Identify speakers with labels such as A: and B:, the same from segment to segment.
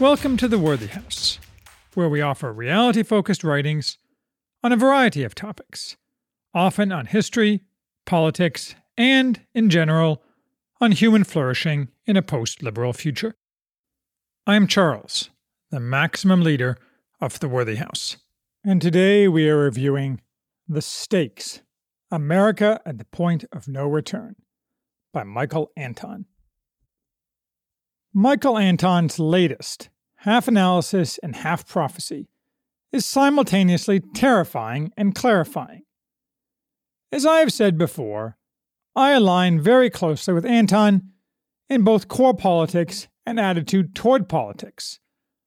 A: Welcome to the Worthy House, where we offer reality focused writings on a variety of topics, often on history, politics, and, in general, on human flourishing in a post liberal future. I'm Charles, the maximum leader of the Worthy House, and today we are reviewing The Stakes America at the Point of No Return by Michael Anton. Michael Anton's latest, half analysis and half prophecy, is simultaneously terrifying and clarifying. As I have said before, I align very closely with Anton in both core politics and attitude toward politics,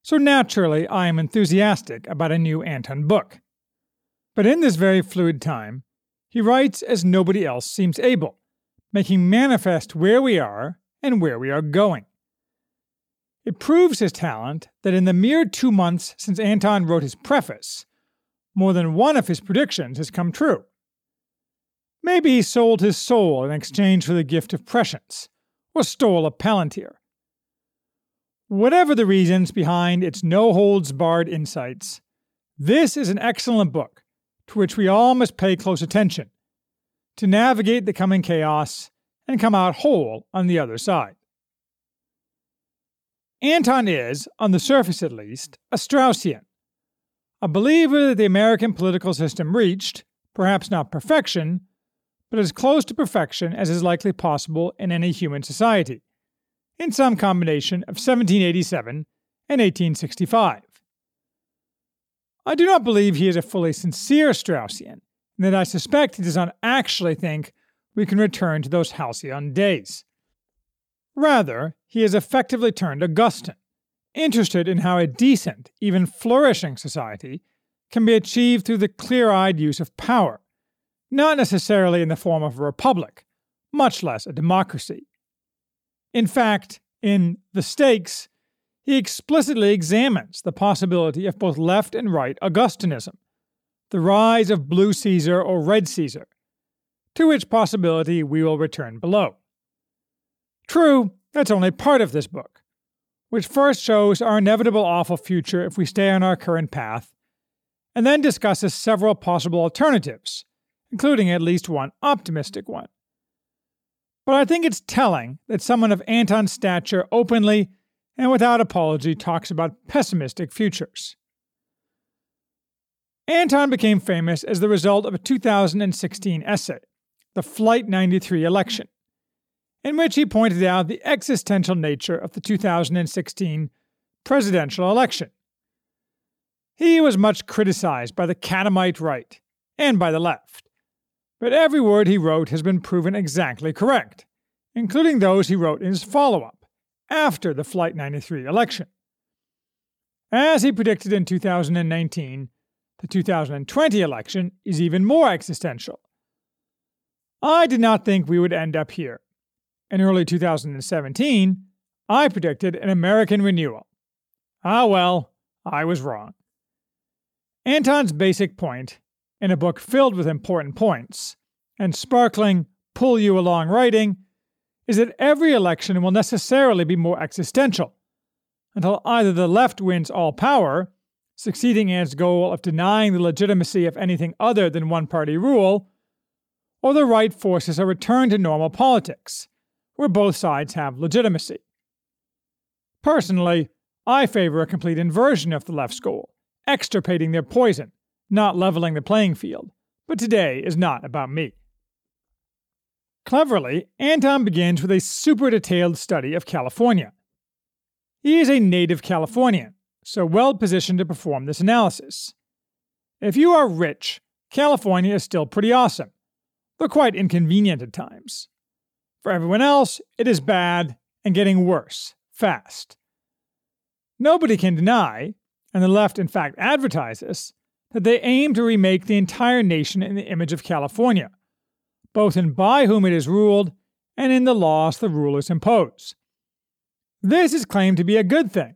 A: so naturally I am enthusiastic about a new Anton book. But in this very fluid time, he writes as nobody else seems able, making manifest where we are and where we are going. It proves his talent that in the mere two months since Anton wrote his preface, more than one of his predictions has come true. Maybe he sold his soul in exchange for the gift of prescience, or stole a palantir. Whatever the reasons behind its no holds barred insights, this is an excellent book to which we all must pay close attention to navigate the coming chaos and come out whole on the other side. Anton is, on the surface at least, a Straussian, a believer that the American political system reached, perhaps not perfection, but as close to perfection as is likely possible in any human society, in some combination of 1787 and 1865. I do not believe he is a fully sincere Straussian, and that I suspect he does not actually think we can return to those halcyon days. Rather, he has effectively turned Augustan, interested in how a decent, even flourishing society can be achieved through the clear eyed use of power, not necessarily in the form of a republic, much less a democracy. In fact, in The Stakes, he explicitly examines the possibility of both left and right Augustanism, the rise of Blue Caesar or Red Caesar, to which possibility we will return below. True, that's only part of this book, which first shows our inevitable awful future if we stay on our current path, and then discusses several possible alternatives, including at least one optimistic one. But I think it's telling that someone of Anton's stature openly and without apology talks about pessimistic futures. Anton became famous as the result of a 2016 essay, The Flight 93 Election, in which he pointed out the existential nature of the 2016 presidential election. He was much criticized by the catamite right and by the left, but every word he wrote has been proven exactly correct, including those he wrote in his follow up after the Flight 93 election. As he predicted in 2019, the 2020 election is even more existential. I did not think we would end up here in early 2017, I predicted an American renewal. Ah, well, I was wrong. Anton's basic point, in a book filled with important points and sparkling, pull you along writing, is that every election will necessarily be more existential until either the left wins all power, succeeding in its goal of denying the legitimacy of anything other than one party rule, or the right forces a return to normal politics where both sides have legitimacy. Personally, I favor a complete inversion of the left's goal, extirpating their poison, not leveling the playing field. But today is not about me. Cleverly, Anton begins with a super detailed study of California. He is a native Californian, so well positioned to perform this analysis. If you are rich, California is still pretty awesome, though quite inconvenient at times. For everyone else, it is bad and getting worse, fast. Nobody can deny, and the left in fact advertises, that they aim to remake the entire nation in the image of California, both in by whom it is ruled and in the laws the rulers impose. This is claimed to be a good thing,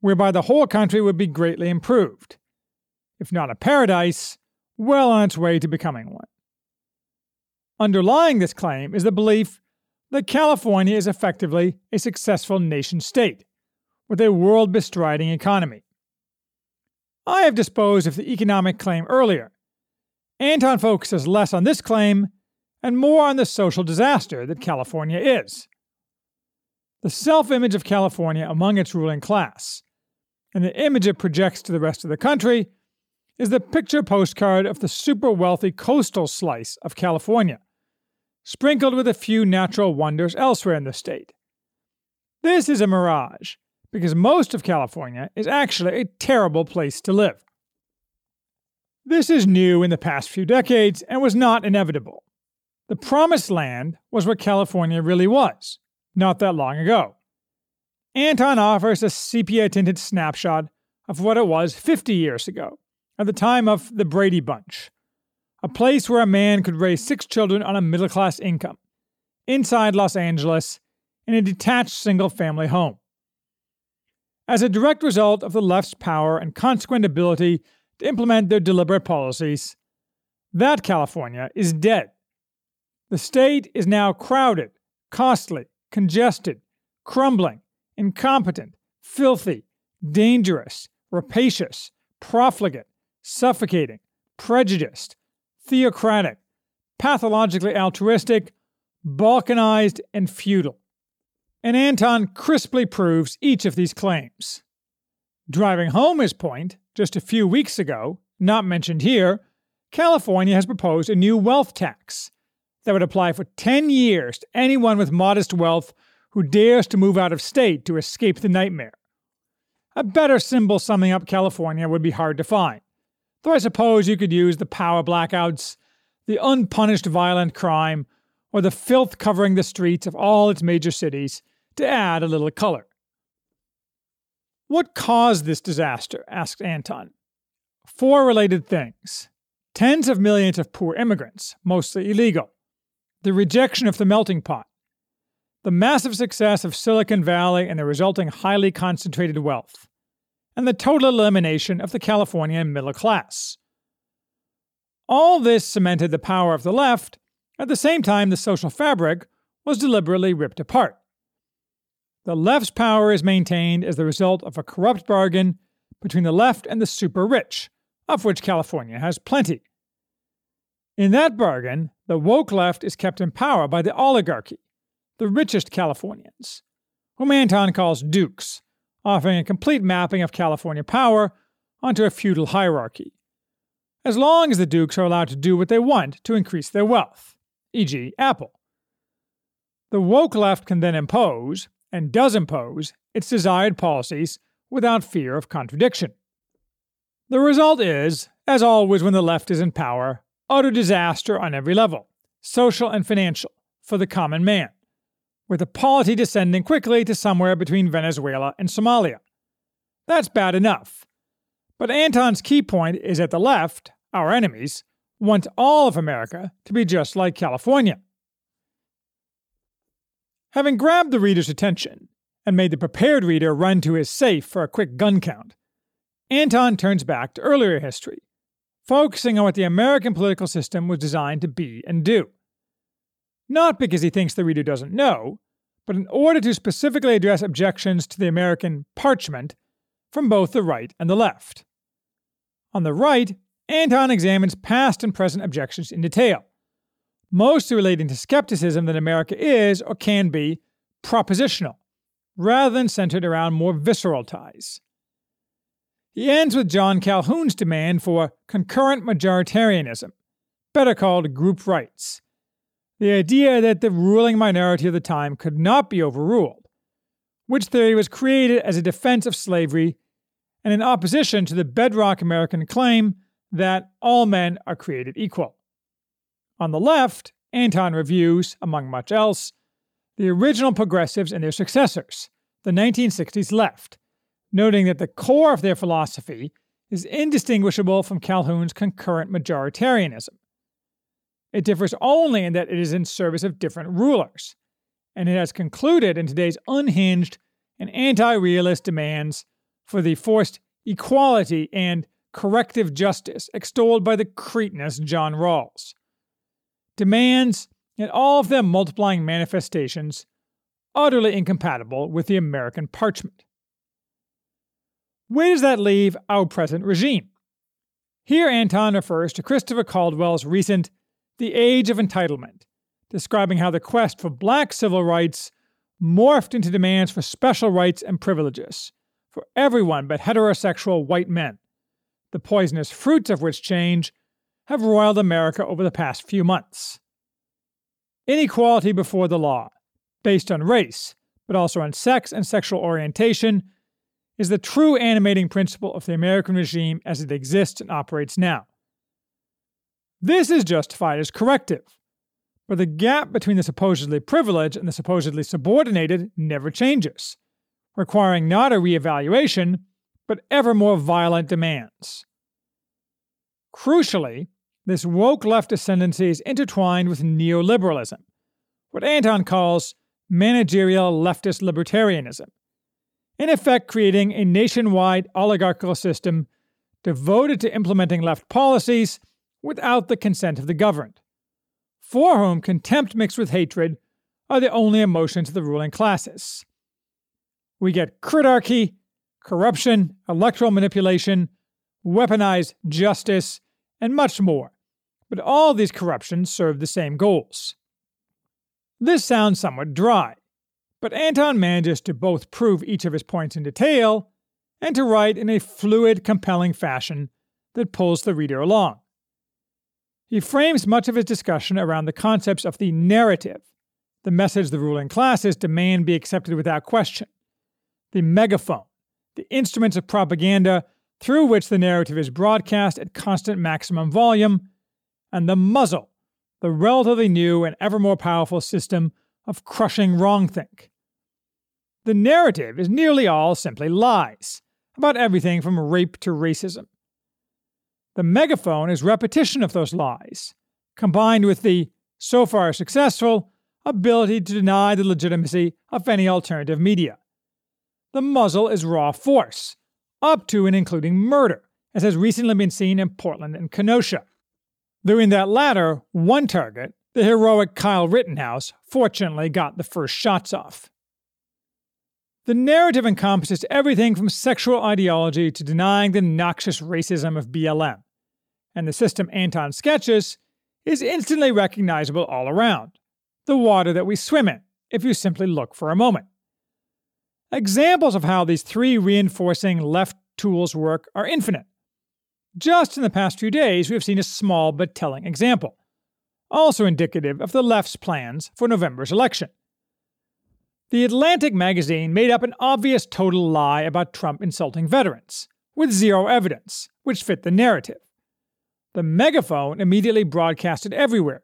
A: whereby the whole country would be greatly improved. If not a paradise, well on its way to becoming one. Underlying this claim is the belief that California is effectively a successful nation state, with a world bestriding economy. I have disposed of the economic claim earlier. Anton focuses less on this claim and more on the social disaster that California is. The self image of California among its ruling class, and the image it projects to the rest of the country, is the picture postcard of the super wealthy coastal slice of California, sprinkled with a few natural wonders elsewhere in the state. This is a mirage, because most of California is actually a terrible place to live. This is new in the past few decades and was not inevitable. The promised land was what California really was, not that long ago. Anton offers a sepia tinted snapshot of what it was 50 years ago, at the time of the Brady Bunch, a place where a man could raise six children on a middle class income, inside Los Angeles, in a detached single family home. As a direct result of the left's power and consequent ability to implement their deliberate policies, that California is dead. The state is now crowded, costly, congested, crumbling, incompetent, filthy, dangerous, rapacious, profligate, suffocating, prejudiced, theocratic, pathologically altruistic, balkanized, and feudal. And Anton crisply proves each of these claims. Driving home his point, just a few weeks ago, not mentioned here, California has proposed a new wealth tax that would apply for 10 years to anyone with modest wealth who dares to move out of state to escape the nightmare. A better symbol summing up California would be hard to find. Though I suppose you could use the power blackouts, the unpunished violent crime, or the filth covering the streets of all its major cities to add a little color. What caused this disaster? asked Anton. Four related things tens of millions of poor immigrants, mostly illegal, the rejection of the melting pot, the massive success of Silicon Valley and the resulting highly concentrated wealth, and the total elimination of the California middle class. All this cemented the power of the left, at the same time, the social fabric was deliberately ripped apart. The left's power is maintained as the result of a corrupt bargain between the left and the super rich, of which California has plenty. In that bargain, the woke left is kept in power by the oligarchy, the richest Californians, whom Anton calls dukes, offering a complete mapping of California power onto a feudal hierarchy, as long as the dukes are allowed to do what they want to increase their wealth, e.g., Apple. The woke left can then impose, and does impose, its desired policies without fear of contradiction. The result is, as always when the left is in power, utter disaster on every level, social and financial, for the common man with the polity descending quickly to somewhere between Venezuela and Somalia. That's bad enough. But Anton's key point is that the left, our enemies, want all of America to be just like California. Having grabbed the reader's attention and made the prepared reader run to his safe for a quick gun count, Anton turns back to earlier history, focusing on what the American political system was designed to be and do not because he thinks the reader doesn't know, but in order to specifically address objections to the American parchment from both the right and the left. On the right, Anton examines past and present objections in detail, mostly relating to skepticism that America is or can be propositional, rather than centered around more visceral ties. He ends with John Calhoun's demand for concurrent majoritarianism, better called group rights, the idea that the ruling minority of the time could not be overruled, which theory was created as a defense of slavery and in opposition to the bedrock American claim that all men are created equal. On the left, Anton reviews, among much else, the original progressives and their successors, the 1960s left, noting that the core of their philosophy is indistinguishable from Calhoun's concurrent majoritarianism. It differs only in that it is in service of different rulers, and it has concluded in today's unhinged and anti realist demands for the forced equality and corrective justice extolled by the cretinous John Rawls. Demands, in all of their multiplying manifestations, utterly incompatible with the American parchment. Where does that leave our present regime? Here, Anton refers to Christopher Caldwell's recent The Age of Entitlement, describing how the quest for black civil rights morphed into demands for special rights and privileges for everyone but heterosexual white men, the poisonous fruits of which change have roiled America over the past few months. Inequality before the law, based on race, but also on sex and sexual orientation, is the true animating principle of the American regime as it exists and operates now. This is justified as corrective, but the gap between the supposedly privileged and the supposedly subordinated never changes, requiring not a reevaluation, but ever more violent demands. Crucially, this woke left ascendancy is intertwined with neoliberalism, what Anton calls managerial leftist libertarianism, in effect creating a nationwide oligarchical system devoted to implementing left policies without the consent of the governed, for whom contempt mixed with hatred are the only emotions of the ruling classes. We get critarchy, corruption, electoral manipulation, weaponized justice, and much more, but all these corruptions serve the same goals. This sounds somewhat dry, but Anton manages to both prove each of his points in detail and to write in a fluid, compelling fashion that pulls the reader along. He frames much of his discussion around the concepts of the narrative, the message the ruling classes demand be accepted without question, the megaphone, the instruments of propaganda through which the narrative is broadcast at constant maximum volume, and the muzzle, the relatively new and ever more powerful system of crushing wrongthink. The narrative is nearly all simply lies about everything from rape to racism. The megaphone is repetition of those lies, combined with the, so far successful, ability to deny the legitimacy of any alternative media. The muzzle is raw force, up to and including murder, as has recently been seen in Portland and Kenosha. During that latter, one target, the heroic Kyle Rittenhouse, fortunately got the first shots off. The narrative encompasses everything from sexual ideology to denying the noxious racism of BLM, and the system Anton sketches is instantly recognizable all around the water that we swim in, if you simply look for a moment. Examples of how these three reinforcing left tools work are infinite. Just in the past few days, we have seen a small but telling example, also indicative of the left's plans for November's election. The Atlantic magazine made up an obvious total lie about Trump insulting veterans, with zero evidence, which fit the narrative. The megaphone immediately broadcasted everywhere,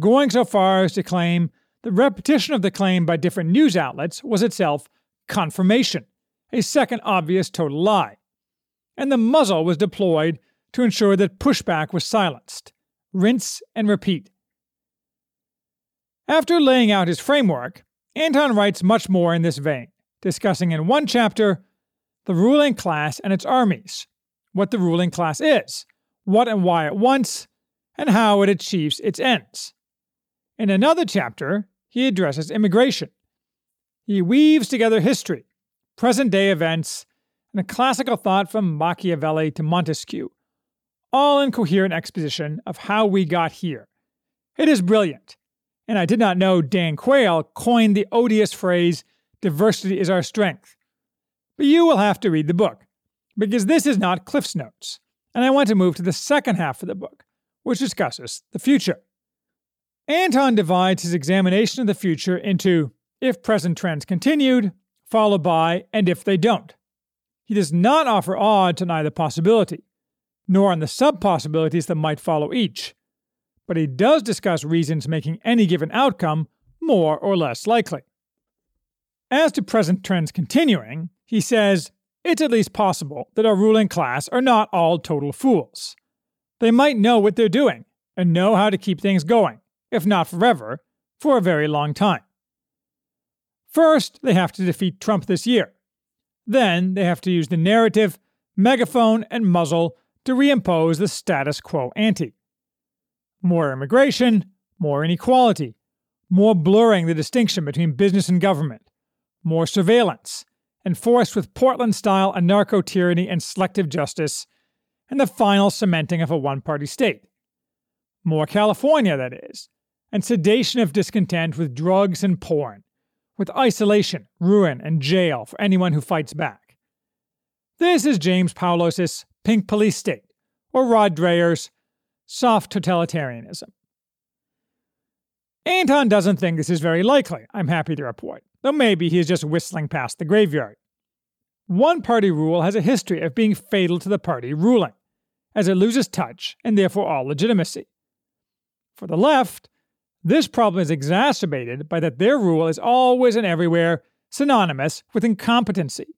A: going so far as to claim the repetition of the claim by different news outlets was itself confirmation, a second obvious total lie and the muzzle was deployed to ensure that pushback was silenced. Rinse and repeat. After laying out his framework, Anton writes much more in this vein, discussing in one chapter the ruling class and its armies, what the ruling class is, what and why it wants, and how it achieves its ends. In another chapter, he addresses immigration. He weaves together history, present day events, and a classical thought from Machiavelli to Montesquieu, all in coherent exposition of how we got here. It is brilliant, and I did not know Dan Quayle coined the odious phrase, diversity is our strength. But you will have to read the book, because this is not Cliff's Notes, and I want to move to the second half of the book, which discusses the future. Anton divides his examination of the future into if present trends continued, followed by and if they don't. He does not offer odds on either possibility, nor on the sub possibilities that might follow each, but he does discuss reasons making any given outcome more or less likely. As to present trends continuing, he says it's at least possible that our ruling class are not all total fools. They might know what they're doing and know how to keep things going, if not forever, for a very long time. First, they have to defeat Trump this year, then they have to use the narrative, megaphone, and muzzle to reimpose the status quo ante. More immigration, more inequality, more blurring the distinction between business and government, more surveillance, enforced with Portland style anarcho tyranny and selective justice, and the final cementing of a one party state. More California, that is, and sedation of discontent with drugs and porn, with isolation, ruin, and jail for anyone who fights back. This is James Poulos' pink police state, or Rod Dreher's soft totalitarianism. Anton doesn't think this is very likely, I'm happy to report, though maybe he is just whistling past the graveyard. One party rule has a history of being fatal to the party ruling, as it loses touch and therefore all legitimacy. For the left, this problem is exacerbated by that their rule is always and everywhere synonymous with incompetency.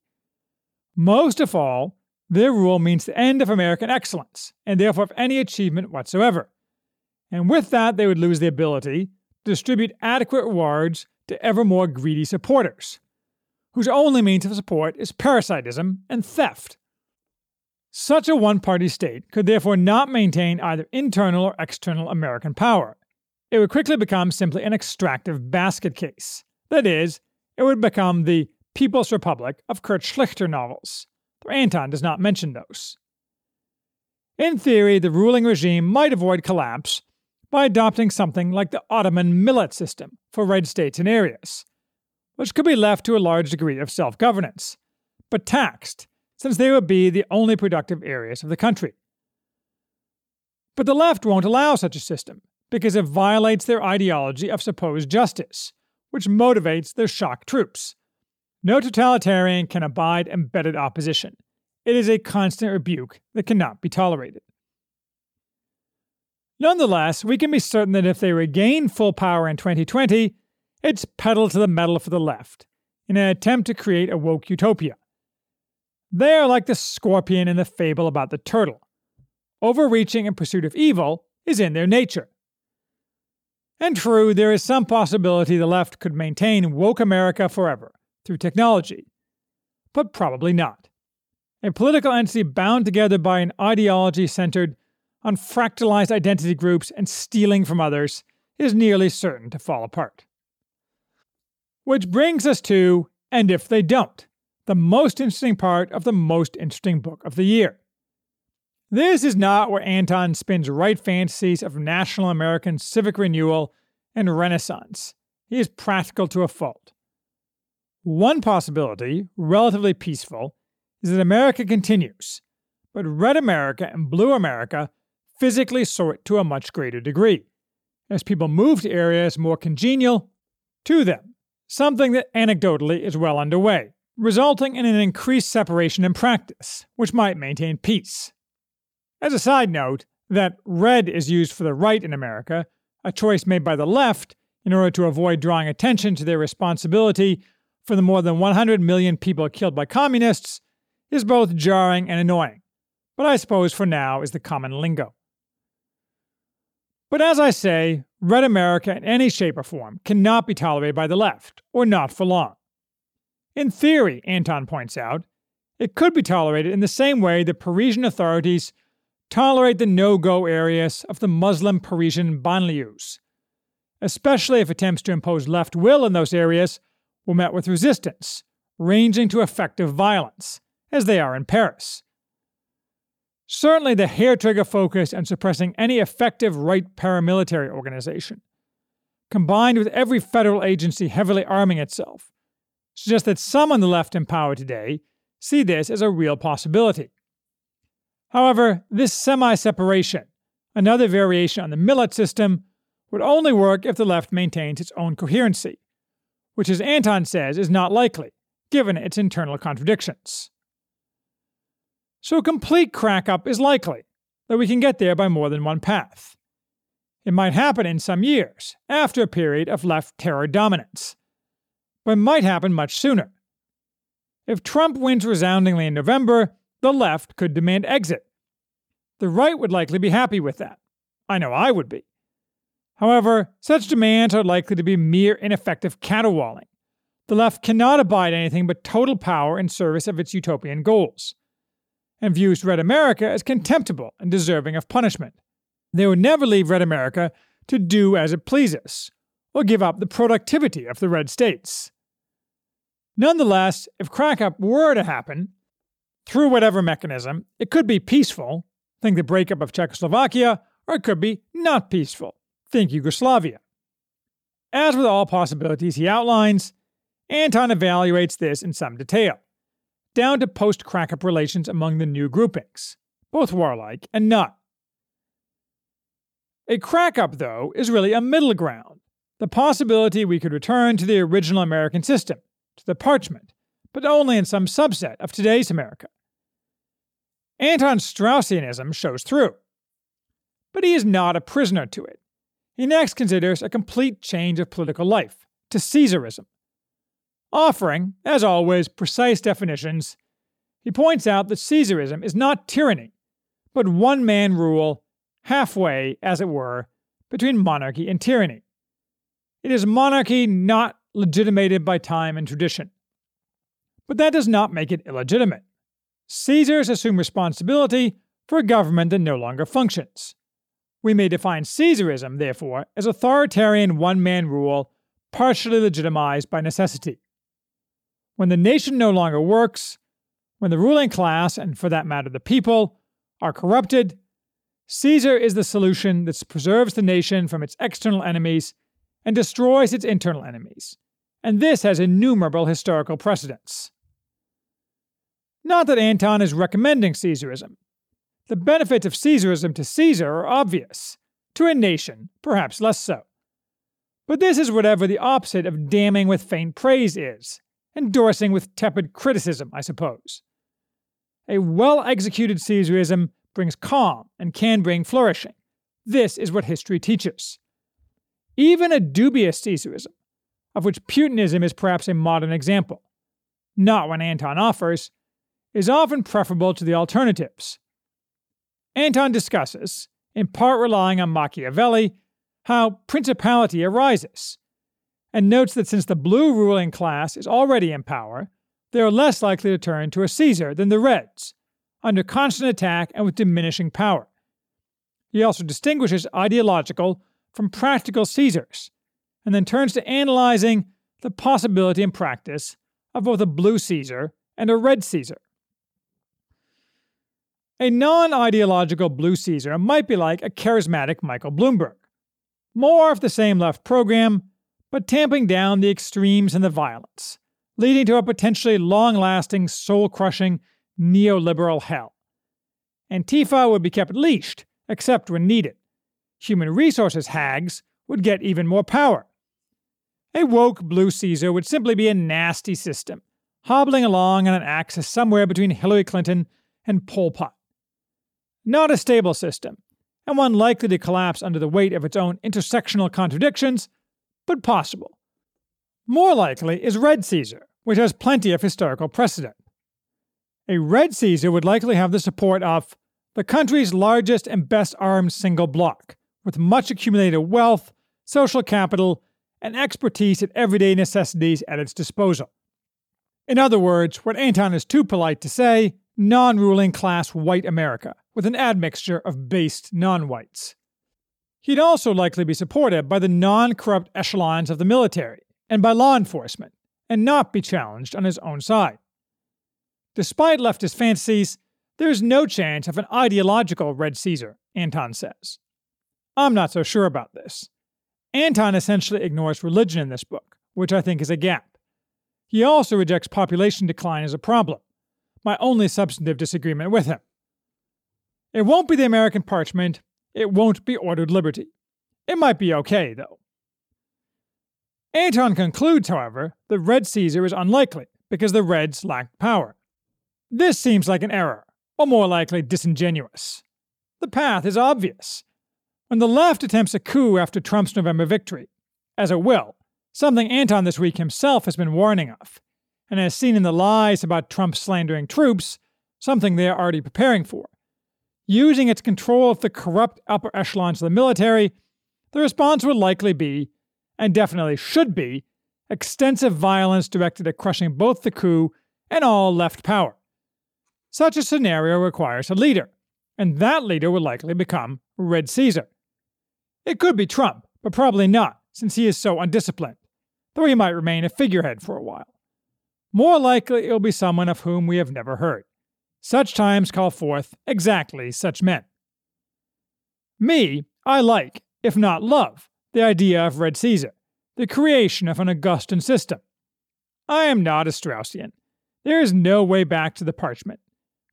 A: Most of all, their rule means the end of American excellence, and therefore of any achievement whatsoever. And with that, they would lose the ability to distribute adequate rewards to ever more greedy supporters, whose only means of support is parasitism and theft. Such a one party state could therefore not maintain either internal or external American power. It would quickly become simply an extractive basket case. That is, it would become the People's Republic of Kurt Schlichter novels, though Anton does not mention those. In theory, the ruling regime might avoid collapse by adopting something like the Ottoman millet system for red states and areas, which could be left to a large degree of self governance, but taxed, since they would be the only productive areas of the country. But the left won't allow such a system because it violates their ideology of supposed justice, which motivates their shock troops. No totalitarian can abide embedded opposition. It is a constant rebuke that cannot be tolerated. Nonetheless, we can be certain that if they regain full power in 2020, it's pedal to the metal for the left in an attempt to create a woke utopia. They are like the scorpion in the fable about the turtle. Overreaching in pursuit of evil is in their nature. And true, there is some possibility the left could maintain woke America forever through technology, but probably not. A political entity bound together by an ideology centered on fractalized identity groups and stealing from others is nearly certain to fall apart. Which brings us to And If They Don't, the most interesting part of the most interesting book of the year. This is not where Anton spins right fantasies of national American civic renewal and renaissance. He is practical to a fault. One possibility, relatively peaceful, is that America continues, but Red America and Blue America physically sort to a much greater degree, as people move to areas more congenial to them, something that anecdotally is well underway, resulting in an increased separation in practice, which might maintain peace. As a side note, that red is used for the right in America, a choice made by the left in order to avoid drawing attention to their responsibility for the more than 100 million people killed by communists, is both jarring and annoying, but I suppose for now is the common lingo. But as I say, Red America in any shape or form cannot be tolerated by the left, or not for long. In theory, Anton points out, it could be tolerated in the same way the Parisian authorities tolerate the no go areas of the Muslim Parisian banlieues, especially if attempts to impose left will in those areas were met with resistance, ranging to effective violence, as they are in Paris. Certainly, the hair trigger focus on suppressing any effective right paramilitary organization, combined with every federal agency heavily arming itself, suggests that some on the left in power today see this as a real possibility. However, this semi separation, another variation on the Millet system, would only work if the left maintains its own coherency, which, as Anton says, is not likely, given its internal contradictions. So a complete crack up is likely, though we can get there by more than one path. It might happen in some years, after a period of left terror dominance, but it might happen much sooner. If Trump wins resoundingly in November, the left could demand exit. The right would likely be happy with that. I know I would be. However, such demands are likely to be mere ineffective caterwauling. The left cannot abide anything but total power in service of its utopian goals and views Red America as contemptible and deserving of punishment. They would never leave Red America to do as it pleases, or give up the productivity of the red states. Nonetheless, if crack-up were to happen, through whatever mechanism, it could be peaceful, think the breakup of Czechoslovakia, or it could be not peaceful, think Yugoslavia. As with all possibilities he outlines, Anton evaluates this in some detail, down to post crack-up relations among the new groupings, both warlike and not. A crack-up, though, is really a middle ground, the possibility we could return to the original American system, to the parchment, but only in some subset of today's America. Anton Straussianism shows through. But he is not a prisoner to it. He next considers a complete change of political life, to Caesarism. Offering, as always, precise definitions, he points out that Caesarism is not tyranny, but one man rule, halfway, as it were, between monarchy and tyranny. It is monarchy not legitimated by time and tradition. But that does not make it illegitimate. Caesars assume responsibility for a government that no longer functions. We may define Caesarism, therefore, as authoritarian one man rule partially legitimized by necessity. When the nation no longer works, when the ruling class, and for that matter the people, are corrupted, Caesar is the solution that preserves the nation from its external enemies and destroys its internal enemies. And this has innumerable historical precedents. Not that Anton is recommending Caesarism. The benefits of Caesarism to Caesar are obvious, to a nation, perhaps less so. But this is whatever the opposite of damning with faint praise is, endorsing with tepid criticism, I suppose. A well executed Caesarism brings calm and can bring flourishing. This is what history teaches. Even a dubious Caesarism, of which Putinism is perhaps a modern example, not one Anton offers, is often preferable to the alternatives. Anton discusses, in part relying on Machiavelli, how principality arises, and notes that since the blue ruling class is already in power, they are less likely to turn to a Caesar than the Reds, under constant attack and with diminishing power. He also distinguishes ideological from practical Caesars, and then turns to analyzing the possibility and practice of both a blue Caesar and a red Caesar. A non ideological blue Caesar might be like a charismatic Michael Bloomberg. More of the same left program, but tamping down the extremes and the violence, leading to a potentially long lasting, soul crushing neoliberal hell. Antifa would be kept leashed, except when needed. Human resources hags would get even more power. A woke blue Caesar would simply be a nasty system, hobbling along on an axis somewhere between Hillary Clinton and Pol Pot. Not a stable system, and one likely to collapse under the weight of its own intersectional contradictions, but possible. More likely is Red Caesar, which has plenty of historical precedent. A Red Caesar would likely have the support of the country's largest and best armed single bloc, with much accumulated wealth, social capital, and expertise at everyday necessities at its disposal. In other words, what Anton is too polite to say, non ruling class white America, with an admixture of based non whites. He'd also likely be supported by the non corrupt echelons of the military and by law enforcement, and not be challenged on his own side. Despite leftist fantasies, there's no chance of an ideological Red Caesar, Anton says. I'm not so sure about this. Anton essentially ignores religion in this book, which I think is a gap. He also rejects population decline as a problem, my only substantive disagreement with him. It won't be the American parchment, it won't be ordered liberty. It might be okay, though. Anton concludes, however, that Red Caesar is unlikely because the Reds lack power. This seems like an error, or more likely disingenuous. The path is obvious. When the left attempts a coup after Trump's November victory, as it will, something Anton this week himself has been warning of, and has seen in the lies about Trump slandering troops, something they are already preparing for. Using its control of the corrupt upper echelons of the military, the response would likely be, and definitely should be, extensive violence directed at crushing both the coup and all left power. Such a scenario requires a leader, and that leader would likely become Red Caesar. It could be Trump, but probably not, since he is so undisciplined, though he might remain a figurehead for a while. more likely it will be someone of whom we have never heard. Such times call forth exactly such men. Me, I like, if not love, the idea of Red Caesar, the creation of an Augustan system. I am not a Straussian. There is no way back to the parchment,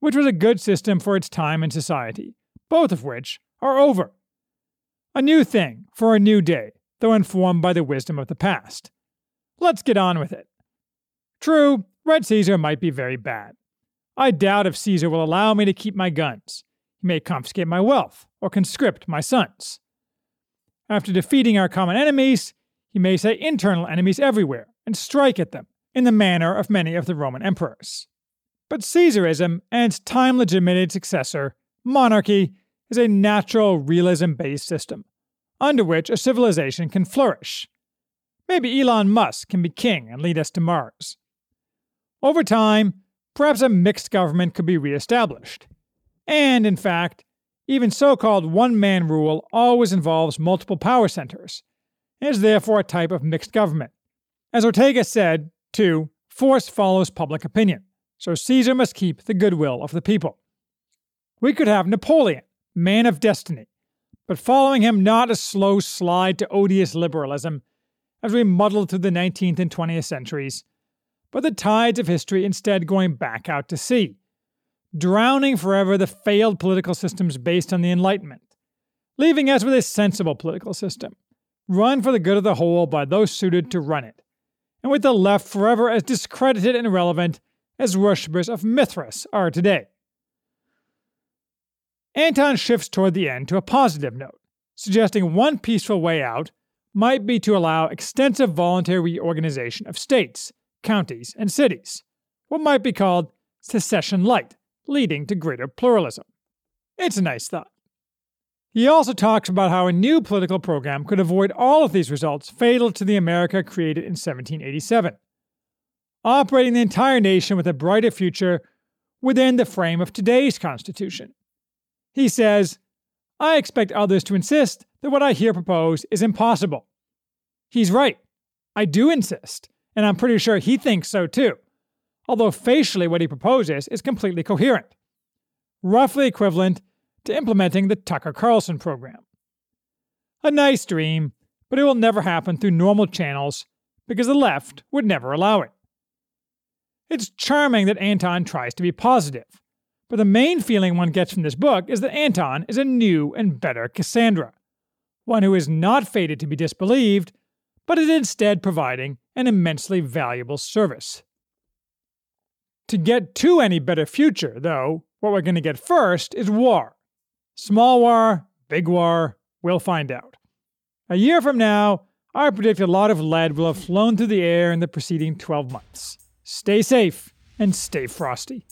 A: which was a good system for its time and society, both of which are over. A new thing for a new day, though informed by the wisdom of the past. Let's get on with it. True, Red Caesar might be very bad. I doubt if Caesar will allow me to keep my guns. He may confiscate my wealth or conscript my sons. After defeating our common enemies, he may set internal enemies everywhere and strike at them in the manner of many of the Roman emperors. But Caesarism and its time legitimated successor, monarchy, is a natural realism based system under which a civilization can flourish. Maybe Elon Musk can be king and lead us to Mars. Over time, perhaps a mixed government could be reestablished. And, in fact, even so called one man rule always involves multiple power centers, and is therefore a type of mixed government. As Ortega said, too, force follows public opinion, so Caesar must keep the goodwill of the people. We could have Napoleon, man of destiny, but following him not a slow slide to odious liberalism as we muddle through the 19th and 20th centuries, but the tides of history instead going back out to sea, drowning forever the failed political systems based on the Enlightenment, leaving us with a sensible political system, run for the good of the whole by those suited to run it, and with the left forever as discredited and irrelevant as worshippers of Mithras are today. Anton shifts toward the end to a positive note, suggesting one peaceful way out might be to allow extensive voluntary reorganization of states, counties, and cities, what might be called secession light, leading to greater pluralism. It's a nice thought. He also talks about how a new political program could avoid all of these results fatal to the America created in 1787, operating the entire nation with a brighter future within the frame of today's Constitution. He says, I expect others to insist that what I here propose is impossible. He's right. I do insist, and I'm pretty sure he thinks so too, although facially what he proposes is completely coherent, roughly equivalent to implementing the Tucker Carlson program. A nice dream, but it will never happen through normal channels because the left would never allow it. It's charming that Anton tries to be positive, but the main feeling one gets from this book is that Anton is a new and better Cassandra, one who is not fated to be disbelieved, but is instead providing an immensely valuable service. To get to any better future, though, what we're going to get first is war. Small war, big war, we'll find out. A year from now, I predict a lot of lead will have flown through the air in the preceding 12 months. Stay safe and stay frosty.